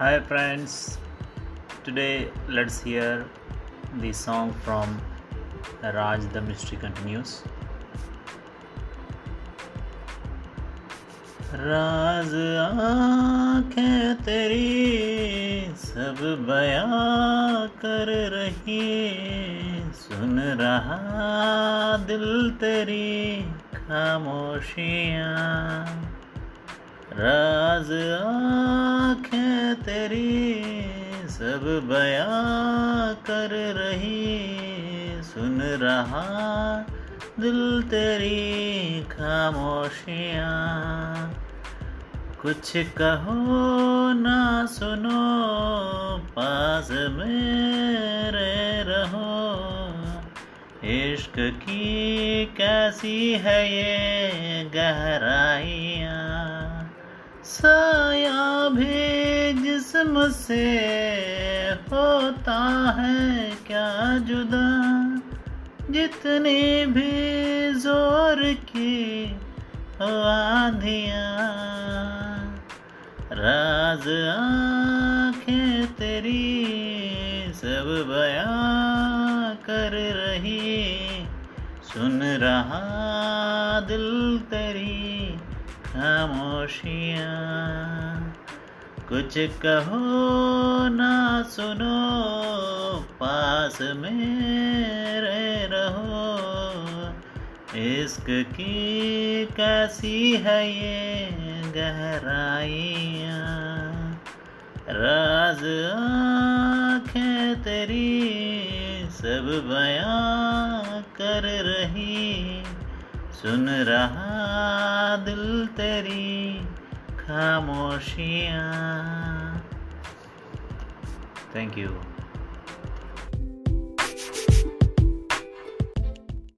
Hi friends, today let's hear the song from Raj the Mystery Continues. राज आंखें तेरी सब बयां कर रही सुन रहा दिल तेरी खामोशियाँ राज आंखें तेरी सब बयां कर रही, सुन रहा दिल तेरी खामोशियाँ। कुछ कहो ना सुनो, पास मेरे रहो। इश्क की कैसी है ये गहराइयाँ? साया भी जिस्म से होता है क्या जुदा? जितनी भी ज़ोर की आंधियाँ, राज आँखें तेरी सब बयां कर रही। सुन रहा दिल तेरी खामोशियाँ। कुछ कहो ना सुनो, पास मेरे रहो। इश्क की कैसी है ये गहराइयाँ? राज आँखें तेरी सब बयां कर रही। सुन रहा दिल तेरी खामोशियाँ थैंक यू